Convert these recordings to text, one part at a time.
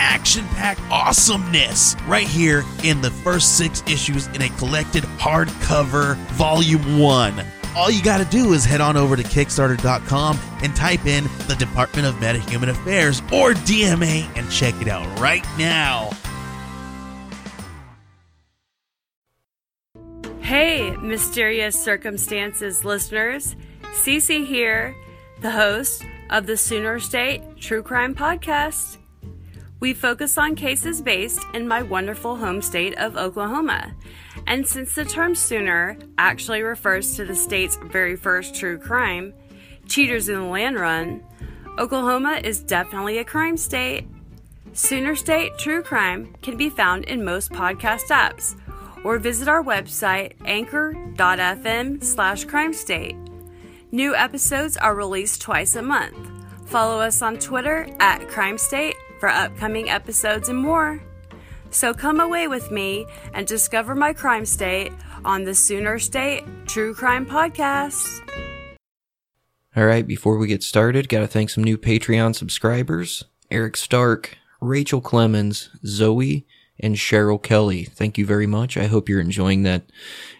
action packed awesomeness right here in the first six issues in a collected hardcover volume one. All you got to do is head on over to Kickstarter.com and type in the Department of Metahuman Affairs or DMA and check it out right now. Hey, Mysterious Circumstances listeners. Cece here, the host of the Sooner State True Crime Podcast. We focus on cases based in my wonderful home state of Oklahoma. And since the term Sooner actually refers to the state's very first true crime, cheaters in the land run, Oklahoma is definitely a crime state. Sooner State True Crime can be found in most podcast apps or visit our website anchor.fm slash crime state. New episodes are released twice a month. Follow us on Twitter at Crime State for upcoming episodes and more. So come away with me and discover my crime state on the Sooner State True Crime Podcast. All right, before we get started, got to thank some new Patreon subscribers Eric Stark, Rachel Clemens, Zoe, and Cheryl Kelly. Thank you very much. I hope you're enjoying that,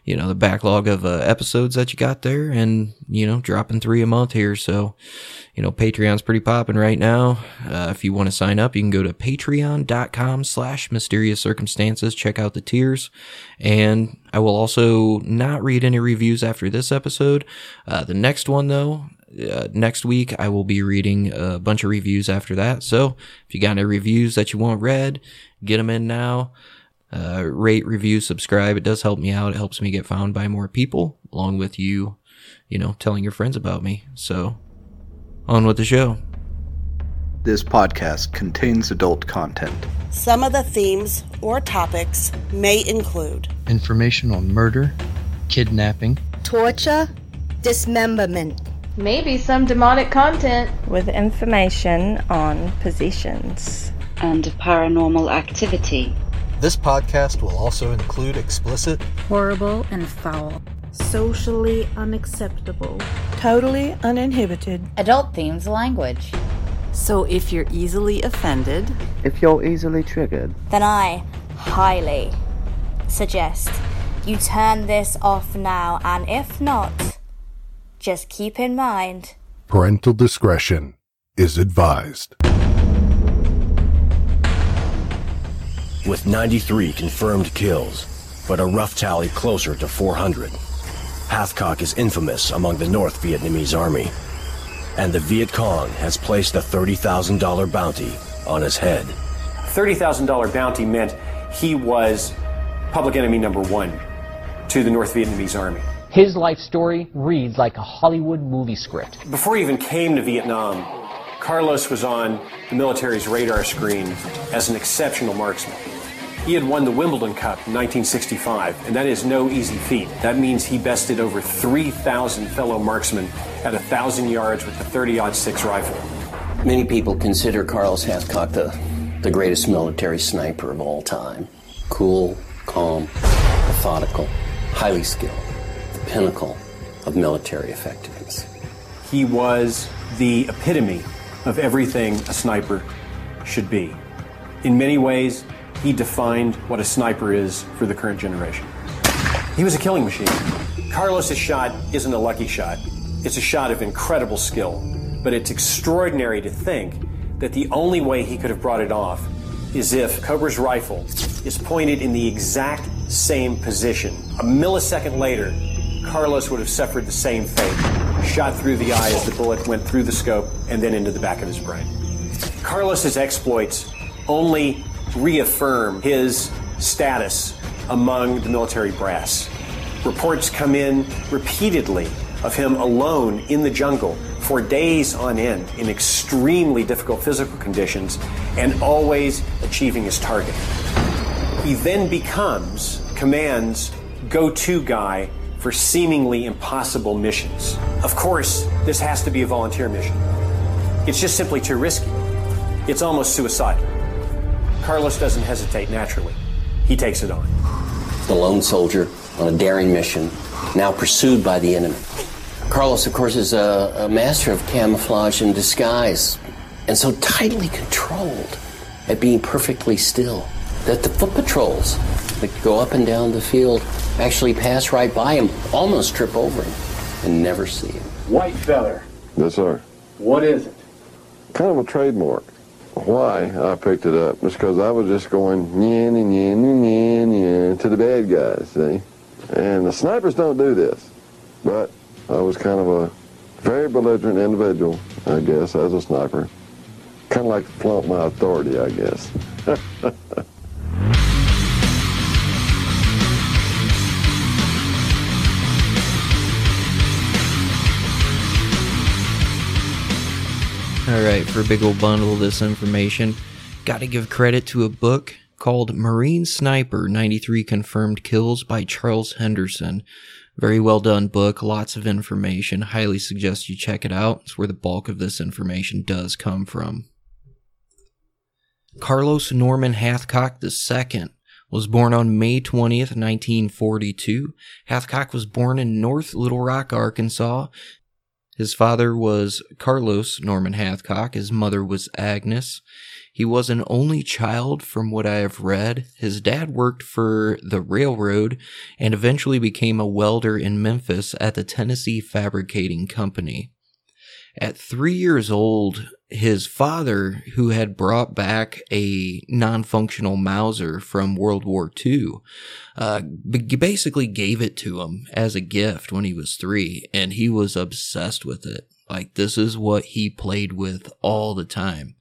you know, the backlog of uh, episodes that you got there and, you know, dropping three a month here. So, you know, Patreon's pretty popping right now. Uh, if you want to sign up, you can go to patreon.com slash mysterious circumstances. Check out the tiers. And I will also not read any reviews after this episode. Uh, the next one though, uh, next week I will be reading a bunch of reviews after that. So if you got any reviews that you want read, get them in now. Uh, rate, review, subscribe. It does help me out. It helps me get found by more people, along with you, you know, telling your friends about me. So, on with the show. This podcast contains adult content. Some of the themes or topics may include information on murder, kidnapping, torture, dismemberment, maybe some demonic content, with information on possessions. And paranormal activity. This podcast will also include explicit, horrible, and foul, socially unacceptable, totally uninhibited, adult themes language. So if you're easily offended, if you're easily triggered, then I highly suggest you turn this off now, and if not, just keep in mind parental discretion is advised. with 93 confirmed kills, but a rough tally closer to 400. Hathcock is infamous among the North Vietnamese army, and the Viet Cong has placed a $30,000 bounty on his head. $30,000 bounty meant he was public enemy number one to the North Vietnamese army. His life story reads like a Hollywood movie script. Before he even came to Vietnam, Carlos was on the military's radar screen as an exceptional marksman. He had won the Wimbledon Cup in 1965, and that is no easy feat. That means he bested over 3,000 fellow marksmen at 1,000 yards with the 30-06 rifle. Many people consider Carlos Hathcock the, the greatest military sniper of all time. Cool, calm, methodical, highly skilled, the pinnacle of military effectiveness. He was the epitome of everything a sniper should be. In many ways, he defined what a sniper is for the current generation. He was a killing machine. Carlos's shot isn't a lucky shot. It's a shot of incredible skill. But it's extraordinary to think that the only way he could have brought it off is if Cobra's rifle is pointed in the exact same position. A millisecond later, Carlos would have suffered the same fate. Shot through the eye as the bullet went through the scope and then into the back of his brain. Carlos's exploits only reaffirm his status among the military brass. Reports come in repeatedly of him alone in the jungle for days on end in extremely difficult physical conditions and always achieving his target. He then becomes command's go to guy for seemingly impossible missions. Of course, this has to be a volunteer mission. It's just simply too risky. It's almost suicidal. Carlos doesn't hesitate naturally, he takes it on. The lone soldier on a daring mission, now pursued by the enemy. Carlos, of course, is a, a master of camouflage and disguise, and so tightly controlled at being perfectly still that the foot patrols that go up and down the field actually pass right by him, almost trip over him, and never see him. White feather. Yes, sir. What is it? Kind of a trademark. Why I picked it up is because I was just going yin and yin and yin yin to the bad guys, see? And the snipers don't do this. But I was kind of a very belligerent individual, I guess, as a sniper. Kind of like to flaunt my authority, I guess. All right, for a big old bundle of this information, got to give credit to a book called Marine Sniper 93 Confirmed Kills by Charles Henderson. Very well done book, lots of information. Highly suggest you check it out. It's where the bulk of this information does come from. Carlos Norman Hathcock II was born on May 20th, 1942. Hathcock was born in North Little Rock, Arkansas. His father was Carlos Norman Hathcock. His mother was Agnes. He was an only child from what I have read. His dad worked for the railroad and eventually became a welder in Memphis at the Tennessee Fabricating Company. At three years old, his father, who had brought back a non functional Mauser from World War II, uh, basically gave it to him as a gift when he was three, and he was obsessed with it. Like, this is what he played with all the time.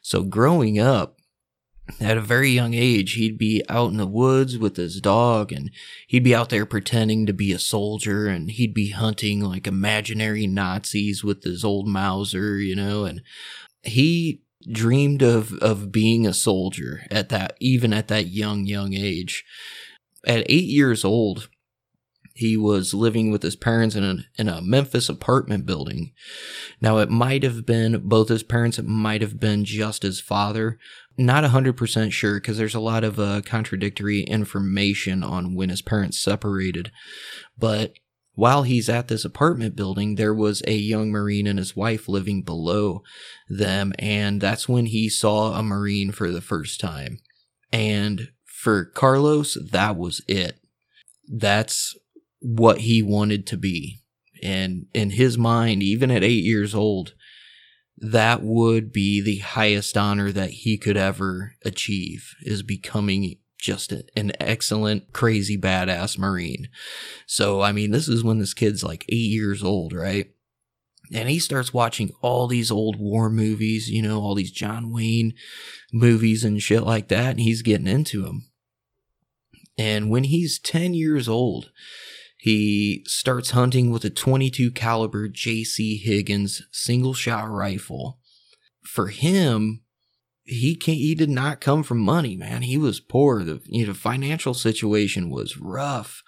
So, growing up, at a very young age, he'd be out in the woods with his dog and he'd be out there pretending to be a soldier and he'd be hunting like imaginary Nazis with his old Mauser, you know, and he dreamed of, of being a soldier at that, even at that young, young age. At eight years old, he was living with his parents in a, in a Memphis apartment building. Now, it might have been both his parents, it might have been just his father. Not 100% sure because there's a lot of uh, contradictory information on when his parents separated. But while he's at this apartment building, there was a young Marine and his wife living below them. And that's when he saw a Marine for the first time. And for Carlos, that was it. That's what he wanted to be. And in his mind, even at eight years old, that would be the highest honor that he could ever achieve is becoming just an excellent, crazy, badass Marine. So, I mean, this is when this kid's like eight years old, right? And he starts watching all these old war movies, you know, all these John Wayne movies and shit like that. And he's getting into them. And when he's 10 years old, he starts hunting with a 22 caliber JC Higgins single shot rifle. For him, he can he did not come from money, man. He was poor. The you know financial situation was rough.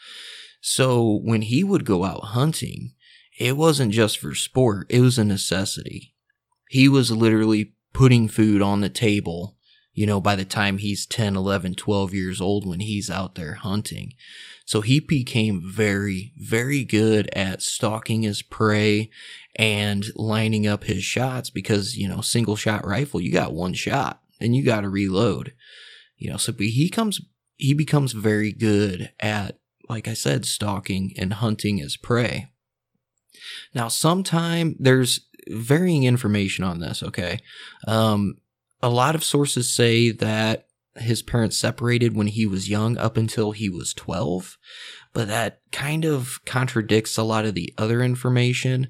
So when he would go out hunting, it wasn't just for sport, it was a necessity. He was literally putting food on the table, you know, by the time he's 10, 11, 12 years old when he's out there hunting. So he became very, very good at stalking his prey and lining up his shots because, you know, single shot rifle, you got one shot and you got to reload. You know, so he comes, he becomes very good at, like I said, stalking and hunting his prey. Now, sometime there's varying information on this, okay? Um, a lot of sources say that his parents separated when he was young up until he was 12 but that kind of contradicts a lot of the other information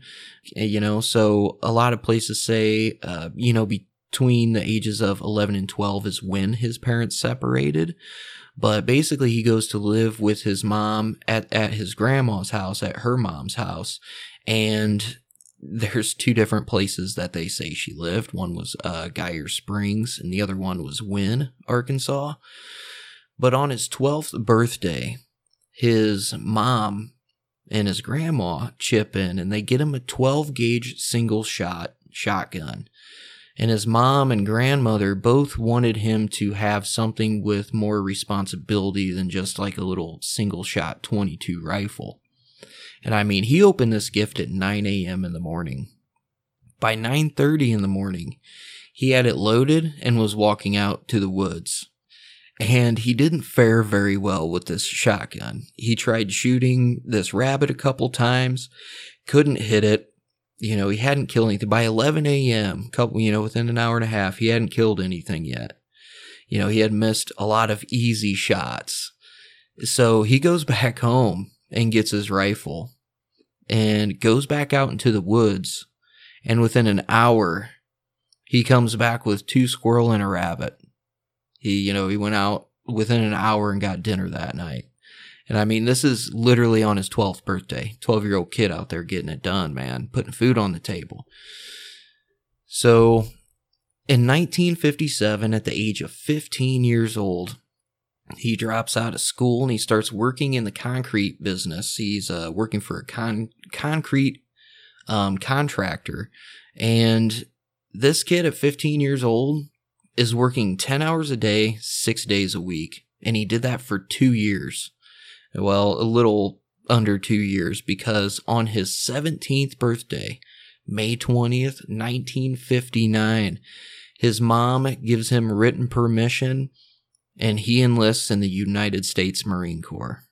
you know? So a lot of places say uh, you know between the ages of 11 and 12 is when his parents separated but basically he goes to live with his mom at, at his grandma's house at her mom's house and there's two different places that they say she lived. One was uh, Geyer Springs, and the other one was Wynne, Arkansas. But on his 12th birthday, his mom and his grandma chip in and they get him a 12 gauge single shot shotgun. And his mom and grandmother both wanted him to have something with more responsibility than just like a little single shot 22 rifle. And I mean, he opened this gift at 9 a.m. in the morning. By 9:30 in the morning, he had it loaded and was walking out to the woods. And he didn't fare very well with this shotgun. He tried shooting this rabbit a couple times, couldn't hit it. You know, he hadn't killed anything. By 11 a.m., couple, you know, within an hour and a half, he hadn't killed anything yet. You know, he had missed a lot of easy shots. So he goes back home and gets his rifle and goes back out into the woods. And within an hour, he comes back with two squirrel and a rabbit. He, you know, he went out within an hour and got dinner that night. And I mean, this is literally on his 12th birthday. 12 year old kid out there getting it done, man, putting food on the table. So in 1957, at the age of 15 years old, he drops out of school and he starts working in the concrete business. He's uh, working for a con- concrete um, contractor. And this kid at 15 years old is working 10 hours a day, six days a week. And he did that for two years. Well, a little under two years because on his 17th birthday, May 20th, 1959, his mom gives him written permission and he enlists in the United States Marine Corps.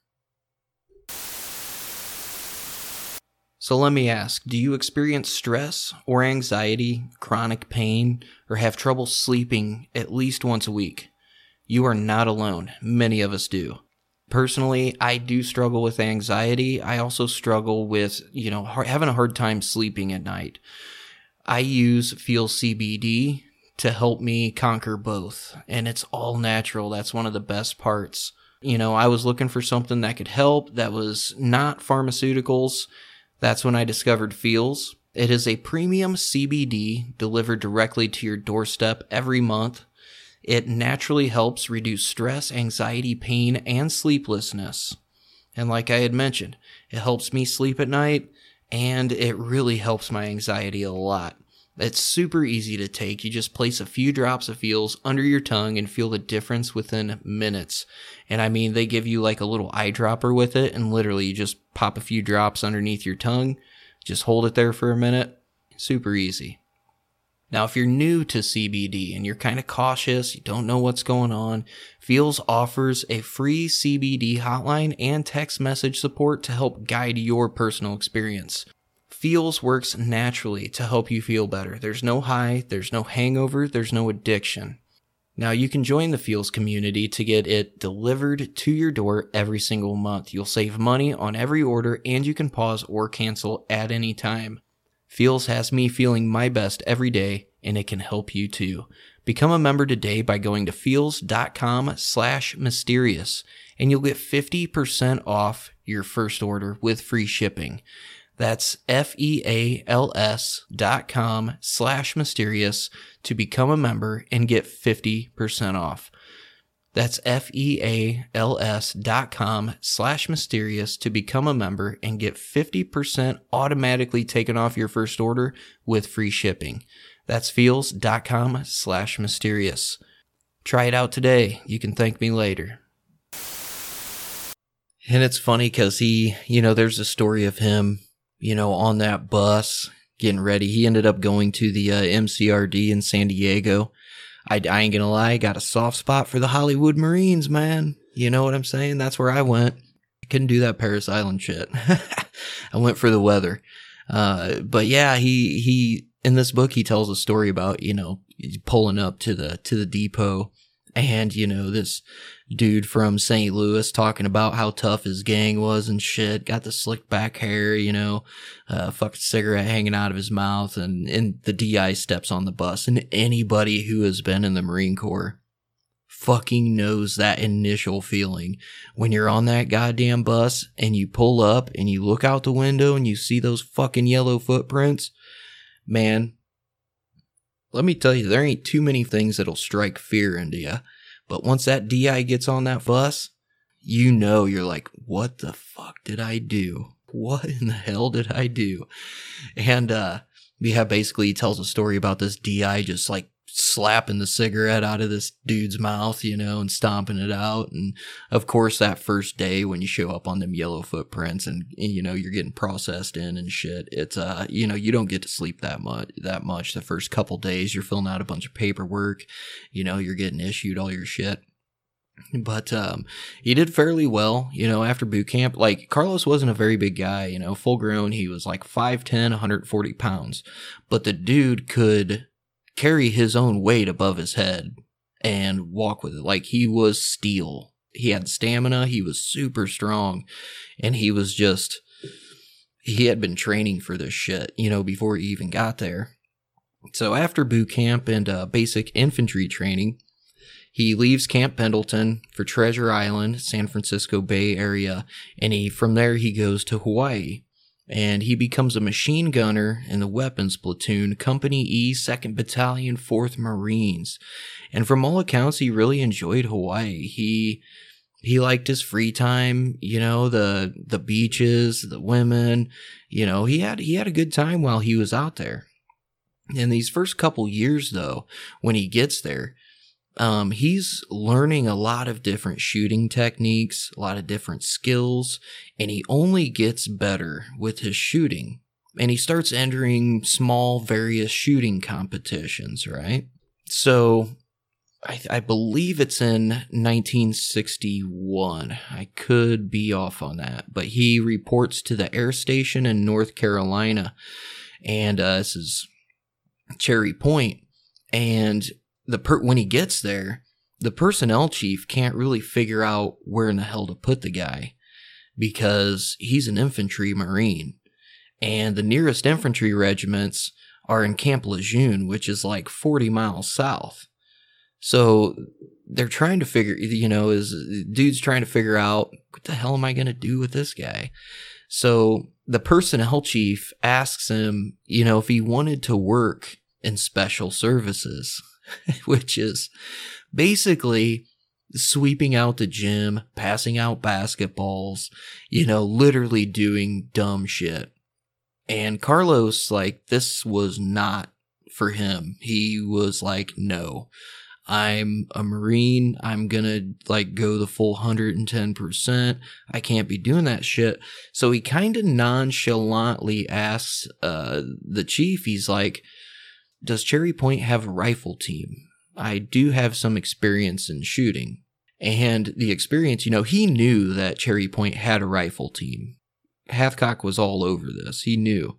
So let me ask do you experience stress or anxiety, chronic pain, or have trouble sleeping at least once a week? You are not alone. Many of us do. Personally, I do struggle with anxiety. I also struggle with, you know, having a hard time sleeping at night. I use Feel CBD to help me conquer both. And it's all natural. That's one of the best parts. You know, I was looking for something that could help that was not pharmaceuticals. That's when I discovered Feals. It is a premium CBD delivered directly to your doorstep every month. It naturally helps reduce stress, anxiety, pain, and sleeplessness. And like I had mentioned, it helps me sleep at night and it really helps my anxiety a lot. It's super easy to take. You just place a few drops of Feals under your tongue and feel the difference within minutes. And I mean, they give you like a little eyedropper with it, and literally you just pop a few drops underneath your tongue, just hold it there for a minute. Super easy. Now, if you're new to CBD and you're kind of cautious, you don't know what's going on, Feals offers a free CBD hotline and text message support to help guide your personal experience. Feals works naturally to help you feel better. There's no high, there's no hangover, there's no addiction. Now you can join the Feals community to get it delivered to your door every single month. You'll save money on every order and you can pause or cancel at any time. Feals has me feeling my best every day and it can help you too. Become a member today by going to feals.com slash mysterious and you'll get 50% off your first order with free shipping. That's F-E-A-L-S dot com slash mysterious to become a member and get 50% off. That's F-E-A-L-S dot com slash mysterious to become a member and get 50% automatically taken off your first order with free shipping. That's feals dot com slash mysterious. Try it out today. You can thank me later. And it's funny because he, you know, there's a story of him, you know, on that bus getting ready. He ended up going to the uh, MCRD in San Diego. I, I ain't gonna lie, got a soft spot for the Hollywood Marines, man. You know what I'm saying? That's where I went. I couldn't do that Parris Island shit. I went for the weather. Uh, but yeah, he, he, in this book, he tells a story about, you know, pulling up to the, to the depot and, you know, this dude from St. Louis talking about how tough his gang was and shit. Got the slick back hair, you know, uh, fucking cigarette hanging out of his mouth. And, and the DI steps on the bus. And anybody who has been in the Marine Corps fucking knows that initial feeling when you're on that goddamn bus and you pull up and you look out the window and you see those fucking yellow footprints. Man, let me tell you, there ain't too many things that'll strike fear into you But once that DI gets on that bus, you know you're like, what the fuck did I do? What in the hell did I do? And uh yeah, basically he tells a story about this DI just like slapping the cigarette out of this dude's mouth, you know, and stomping it out. And of course, that first day when you show up on them yellow footprints and, you know, you're getting processed in and shit, it's, uh, you know, you don't get to sleep that much, that much the first couple days. You're filling out a bunch of paperwork, you know, you're getting issued all your shit. But um, he did fairly well, you know, after boot camp. Like, Carlos wasn't a very big guy, you know, full grown. He was like 5'10, 140 pounds. But the dude could carry his own weight above his head and walk with it. Like he was steel. He had stamina. He was super strong. And he was just, he had been training for this shit, you know, before he even got there. So after boot camp and uh, basic infantry training, he leaves Camp Pendleton for Treasure Island, San Francisco Bay Area, and he from there he goes to Hawaii and he becomes a machine gunner in the weapons platoon, Company E, 2nd Battalion, 4th Marines. And from all accounts, he really enjoyed Hawaii. He he liked his free time, you know, the the beaches, the women, you know, he had he had a good time while he was out there. In these first couple years though, when he gets there, um, he's learning a lot of different shooting techniques, a lot of different skills, and he only gets better with his shooting. And he starts entering small, various shooting competitions, right? So I, I, believe it's in 1961. I could be off on that, but he reports to the air station in North Carolina, and uh, this is Cherry Point, and the per- when he gets there, the personnel chief can't really figure out where in the hell to put the guy because he's an infantry marine and the nearest infantry regiments are in Camp Lejeune, which is like 40 miles south. So they're trying to figure, you know, is dude's trying to figure out what the hell am I going to do with this guy? So the personnel chief asks him, you know, if he wanted to work in special services. which is basically sweeping out the gym, passing out basketballs, you know, literally doing dumb shit. And Carlos, like, this was not for him. He was like, no, I'm a Marine. I'm gonna like go the full 110%. I can't be doing that shit. So he kind of nonchalantly asks, uh, the chief, he's like, does Cherry Point have a rifle team? I do have some experience in shooting. And the experience, you know, he knew that Cherry Point had a rifle team. Hathcock was all over this. He knew.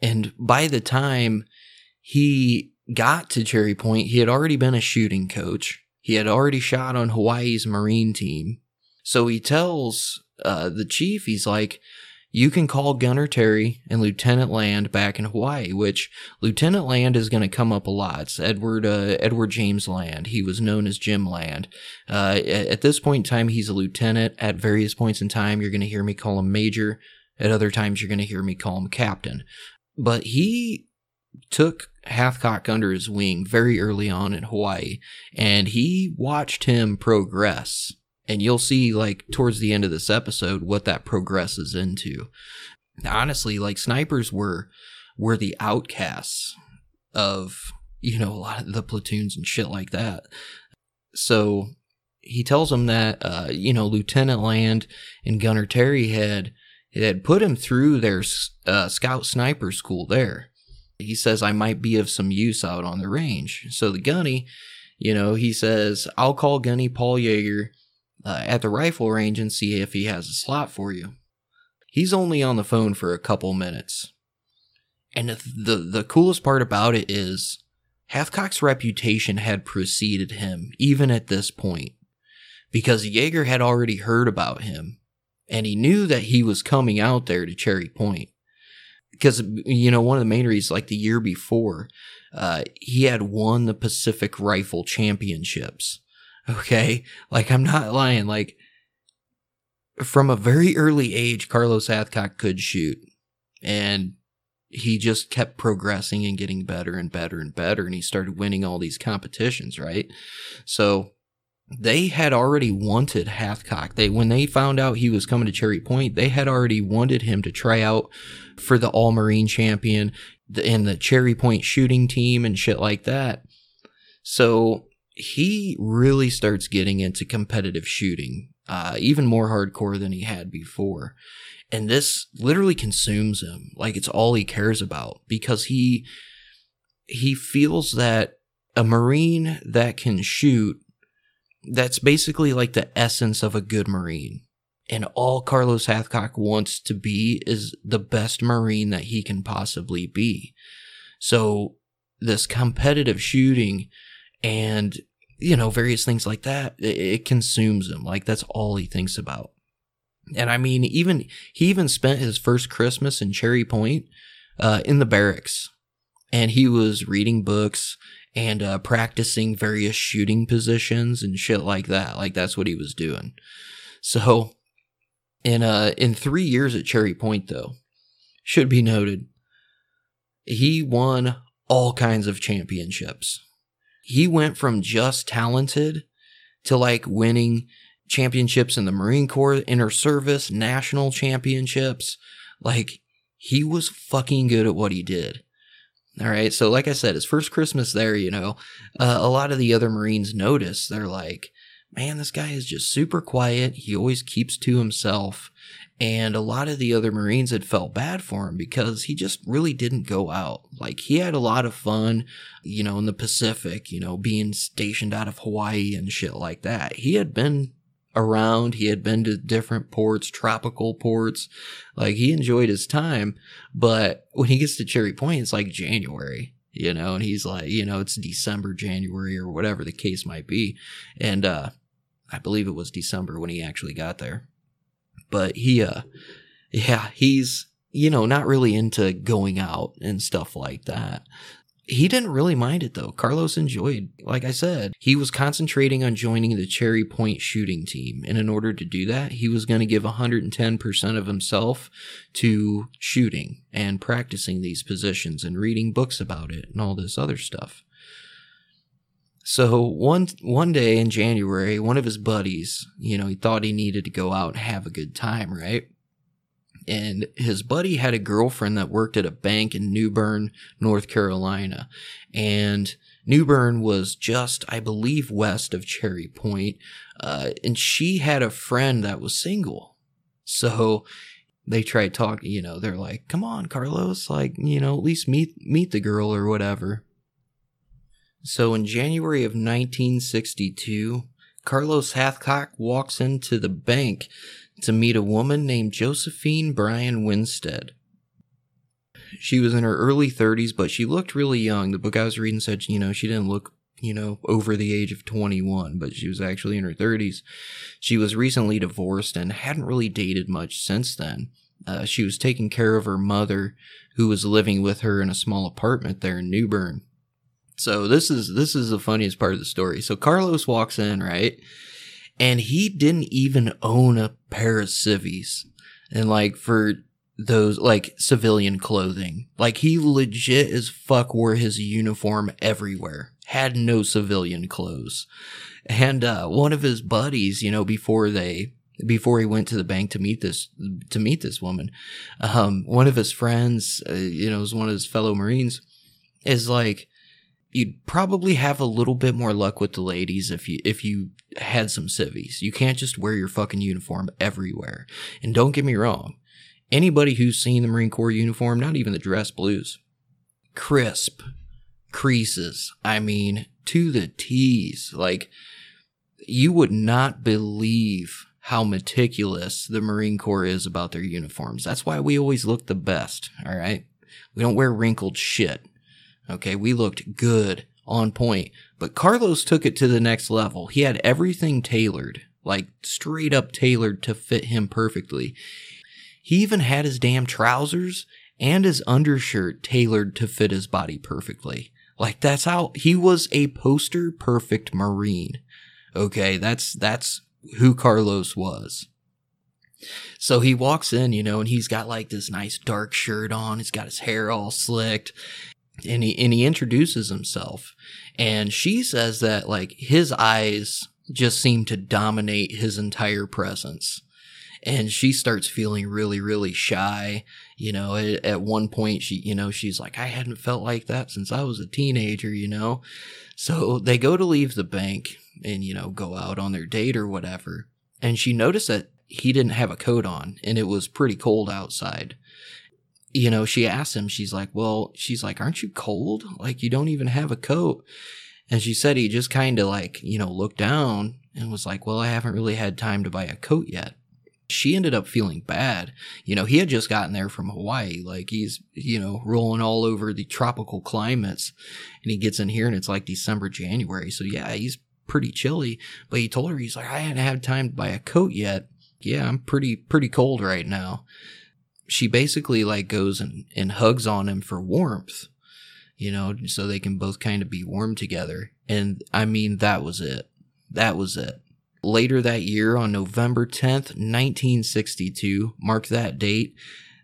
And by the time he got to Cherry Point, he had already been a shooting coach. He had already shot on Hawaii's Marine team. So he tells uh, the chief, he's like, you can call Gunner Terry and Lieutenant Land back in Hawaii, which Lieutenant Land is going to come up a lot. It's Edward uh, Edward James Land. He was known as Jim Land. Uh, at this point in time, he's a lieutenant. At various points in time, you're going to hear me call him Major. At other times, you're going to hear me call him Captain. But he took Hathcock under his wing very early on in Hawaii, and he watched him progress and you'll see like towards the end of this episode what that progresses into. Honestly like snipers were were the outcasts of you know a lot of the platoons and shit like that. So he tells him that uh, you know lieutenant land and gunner terry had had put him through their uh, scout sniper school there. He says i might be of some use out on the range. So the gunny you know he says i'll call gunny paul yeager uh, at the rifle range and see if he has a slot for you. He's only on the phone for a couple minutes. And the, the, coolest part about it is Hathcock's reputation had preceded him, even at this point, because Yeager had already heard about him, and he knew that he was coming out there to Cherry Point. Because, you know, one of the main reasons, like the year before, uh, he had won the Pacific Rifle Championships. Okay. Like, I'm not lying. Like, from a very early age, Carlos Hathcock could shoot. And he just kept progressing and getting better and better and better. And he started winning all these competitions, right? So they had already wanted Hathcock. They when they found out he was coming to Cherry Point, they had already wanted him to try out for the All Marine champion and the Cherry Point shooting team and shit like that. So he really starts getting into competitive shooting, uh, even more hardcore than he had before. And this literally consumes him. Like it's all he cares about because he, he feels that a Marine that can shoot that's basically like the essence of a good Marine. And all Carlos Hathcock wants to be is the best Marine that he can possibly be. So this competitive shooting and, you know, various things like that, it, it consumes him. Like that's all he thinks about. And I mean, even, he even spent his first Christmas in Cherry Point, uh, in the barracks and he was reading books and uh, practicing various shooting positions and shit like that. Like that's what he was doing. So, in uh, in three years at Cherry Point, though, should be noted, he won all kinds of championships. He went from just talented to like winning championships in the Marine Corps, inter service, national championships. Like he was fucking good at what he did. All right. So, like I said, his first Christmas there, you know, uh, a lot of the other Marines notice. They're like, man, this guy is just super quiet. He always keeps to himself. And a lot of the other Marines had felt bad for him because he just really didn't go out. Like he had a lot of fun, you know, in the Pacific, you know, being stationed out of Hawaii and shit like that. He had been around. He had been to different ports, tropical ports. Like he enjoyed his time. But when he gets to Cherry Point, it's like January, you know, and he's like, you know, it's December, January, or whatever the case might be. And, uh, I believe it was December when he actually got there. But he, uh, yeah, he's, you know, not really into going out and stuff like that. He didn't really mind it though. Carlos enjoyed, like I said, he was concentrating on joining the Cherry Point shooting team. And in order to do that, he was going to give 110% of himself to shooting and practicing these positions and reading books about it and all this other stuff. So one one day in January, one of his buddies, you know, he thought he needed to go out and have a good time, right? And his buddy had a girlfriend that worked at a bank in New Bern, North Carolina. And New Bern was just, I believe, west of Cherry Point. Uh, and she had a friend that was single. So they tried talking, you know, they're like, come on, Carlos, like, you know, at least meet, meet the girl or whatever. So in January of 1962, Carlos Hathcock walks into the bank to meet a woman named Josephine Bryan Winstead. She was in her early 30s, but she looked really young. The book I was reading said, you know, she didn't look, you know, over the age of 21, but she was actually in her 30s. She was recently divorced and hadn't really dated much since then. Uh, she was taking care of her mother, who was living with her in a small apartment there in New Bern. So this is this is the funniest part of the story. So Carlos walks in, right? And he didn't even own a pair of civvies. And like for those like civilian clothing, like he legit as fuck wore his uniform everywhere, had no civilian clothes. And uh, one of his buddies, you know, before they before he went to the bank to meet this to meet this woman, um, one of his friends, uh, you know, was one of his fellow Marines, is like, you'd probably have a little bit more luck with the ladies if you if you had some civvies. You can't just wear your fucking uniform everywhere. And don't get me wrong, anybody who's seen the Marine Corps uniform, not even the dress blues, crisp creases. I mean, to the T's. Like you would not believe how meticulous the Marine Corps is about their uniforms. That's why we always look the best, all right? We don't wear wrinkled shit. Okay, we looked good, on point. But Carlos took it to the next level. He had everything tailored, like straight up tailored to fit him perfectly. He even had his damn trousers and his undershirt tailored to fit his body perfectly. Like that's how he was a poster perfect Marine. Okay, that's that's who Carlos was. So he walks in, you know, and he's got like this nice dark shirt on. He's got his hair all slicked and he and he introduces himself and she says that like his eyes just seem to dominate his entire presence. And she starts feeling really, really shy. You know, at, at one point, she, you know, she's like, I hadn't felt like that since I was a teenager, you know? So they go to leave the bank and, you know, go out on their date or whatever. And she noticed that he didn't have a coat on and it was pretty cold outside. You know, she asked him, she's like, well, she's like, aren't you cold? Like, you don't even have a coat. And she said he just kind of like, you know, looked down and was like, well, I haven't really had time to buy a coat yet. She ended up feeling bad. You know, he had just gotten there from Hawaii. Like he's, you know, rolling all over the tropical climates. And he gets in here and it's like December, January. So yeah, he's pretty chilly. But he told her, he's like, I hadn't had time to buy a coat yet. Yeah, I'm pretty, pretty cold right now. She basically like goes and, and hugs on him for warmth you know, so they can both kind of be warm together. And I mean, that was it. That was it. Later that year, on November 10th, 1962, mark that date,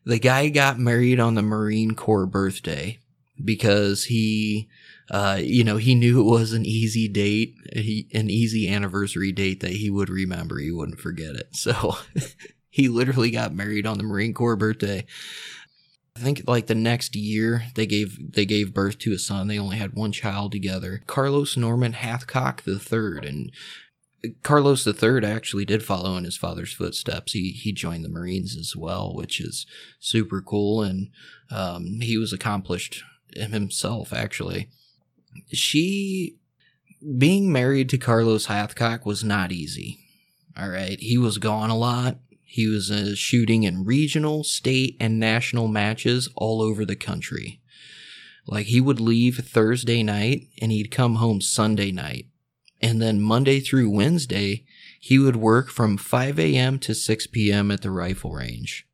the guy got married on the Marine Corps birthday because he, uh, you know, he knew it was an easy date, he, an easy anniversary date that he would remember. He wouldn't forget it. So he literally got married on the Marine Corps birthday. I think like the next year they gave they gave birth to a son. They only had one child together. Carlos Norman Hathcock III and Carlos III actually did follow in his father's footsteps. He he joined the Marines as well, which is super cool and um, he was accomplished himself actually. She being married to Carlos Hathcock was not easy. All right, he was gone a lot. He was uh, shooting in regional, state, and national matches all over the country. Like he would leave Thursday night and he'd come home Sunday night. And then Monday through Wednesday, he would work from 5 a.m. to 6 p.m. at the rifle range.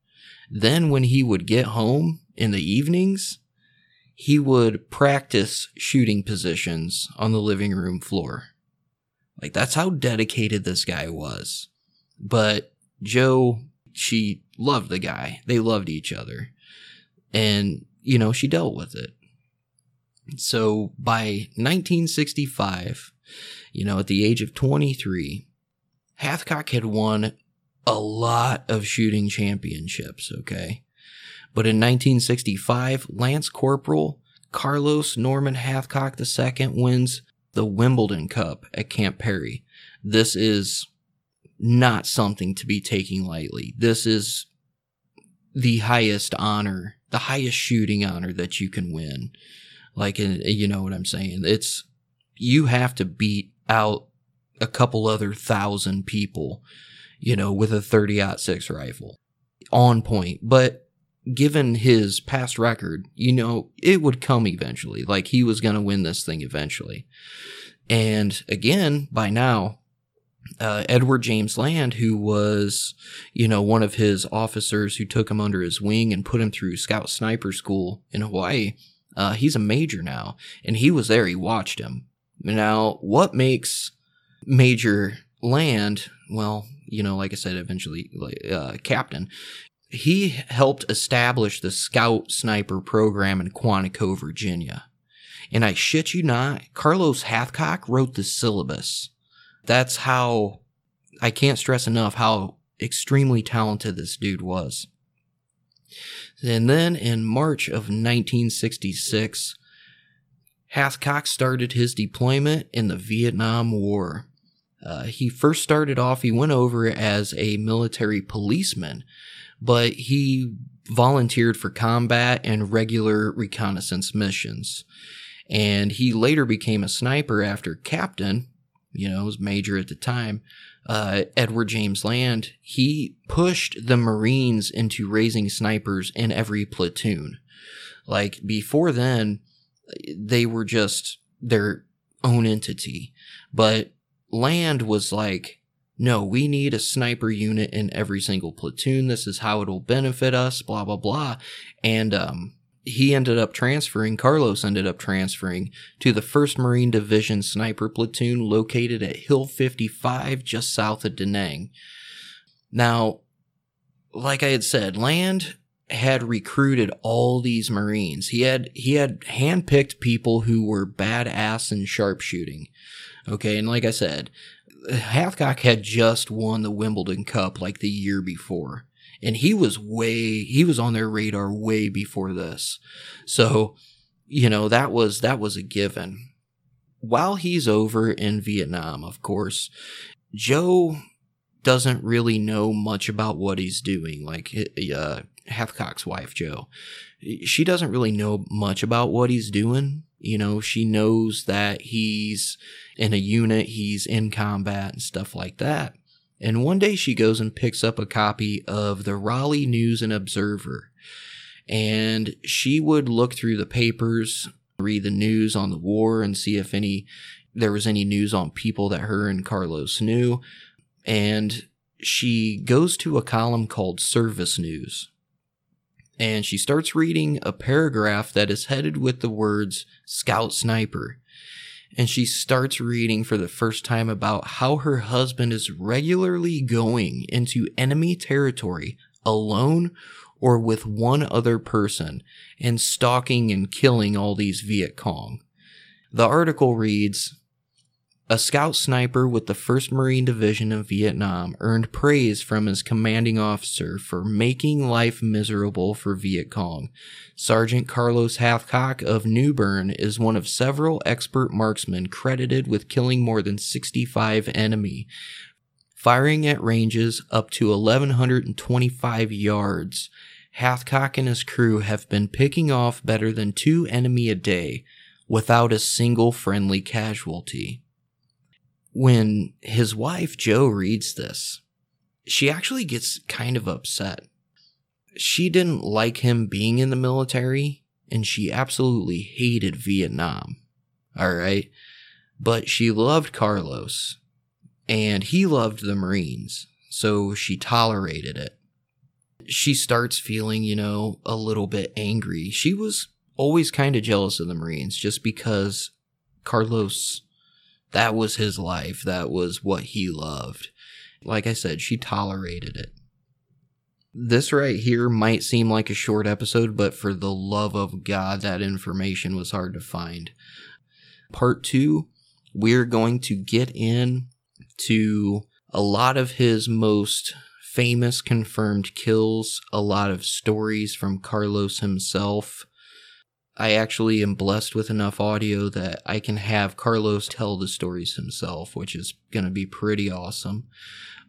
Then when he would get home in the evenings, he would practice shooting positions on the living room floor. Like that's how dedicated this guy was. But Joe, she loved the guy. They loved each other. And, you know, she dealt with it. So by 1965, you know, at the age of 23, Hathcock had won a lot of shooting championships, okay? But in 1965, Lance Corporal Carlos Norman Hathcock II wins the Wimbledon Cup at Camp Perry. This is not something to be taking lightly. This is the highest honor, the highest shooting honor that you can win. Like, you know what I'm saying? It's, you have to beat out a couple other thousand people, you know, with a 30 6 rifle on point. But given his past record, you know, it would come eventually. Like he was going to win this thing eventually. And again, by now, uh, Edward James Land, who was, you know, one of his officers who took him under his wing and put him through scout sniper school in Hawaii, uh, he's a major now, and he was there. He watched him. Now, what makes Major Land, well, you know, like I said, eventually uh, captain, he helped establish the scout sniper program in Quantico, Virginia. And I shit you not, Carlos Hathcock wrote the syllabus that's how I can't stress enough how extremely talented this dude was. And then in March of 1966, Hathcock started his deployment in the Vietnam War. Uh, he first started off, he went over as a military policeman, but he volunteered for combat and regular reconnaissance missions. And he later became a sniper after captain you know, was major at the time, uh, Edward James Land, he pushed the Marines into raising snipers in every platoon. Like before then, they were just their own entity. But Land was like, no, we need a sniper unit in every single platoon. This is how it'll benefit us, blah, blah, blah. And, um, he ended up transferring, Carlos ended up transferring to the 1st Marine Division Sniper Platoon located at Hill 55 just south of Da Nang. Now, like I had said, Land had recruited all these Marines. He had, he had handpicked people who were badass in sharpshooting. Okay. And like I said, Hathcock had just won the Wimbledon Cup like the year before. And he was way, he was on their radar way before this. So, you know, that was, that was a given. While he's over in Vietnam, of course, Jo doesn't really know much about what he's doing. Like, uh, Hathcock's wife, Jo, she doesn't really know much about what he's doing. You know, she knows that he's in a unit, he's in combat and stuff like that. And one day she goes and picks up a copy of the Raleigh News and Observer. And she would look through the papers, read the news on the war and see if any there was any news on people that her and Carlos knew. And she goes to a column called Service News and she starts reading a paragraph that is headed with the words Scout Sniper. And she starts reading for the first time about how her husband is regularly going into enemy territory alone or with one other person and stalking and killing all these Viet Cong. The article reads a scout sniper with the 1st Marine Division of Vietnam earned praise from his commanding officer for making life miserable for Viet Cong. Sergeant Carlos Hathcock of New Bern is one of several expert marksmen credited with killing more than 65 enemy, firing at ranges up to 1125 yards. Hathcock and his crew have been picking off better than two enemy a day without a single friendly casualty when his wife Jo reads this, she actually gets kind of upset. She didn't like him being in the military and she absolutely hated Vietnam. All right. But she loved Carlos and he loved the Marines. So she tolerated it. She starts feeling, you know, a little bit angry. She was always kind of jealous of the Marines just because Carlos that was his life. That was what he loved. Like I said, she tolerated it. This right here might seem like a short episode, but for the love of God, that information was hard to find. Part two, we're going to get in to a lot of his most famous confirmed kills, a lot of stories from Carlos himself, I actually am blessed with enough audio that I can have Carlos tell the stories himself, which is going to be pretty awesome.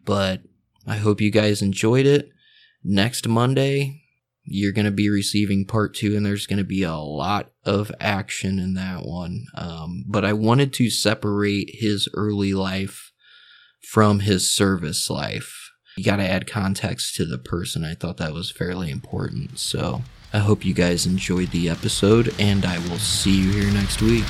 But I hope you guys enjoyed it. Next Monday, you're going to be receiving part two, and there's going to be a lot of action in that one. Um, but I wanted to separate his early life from his service life. You got to add context to the person. I thought that was fairly important. So. I hope you guys enjoyed the episode, and I will see you here next week.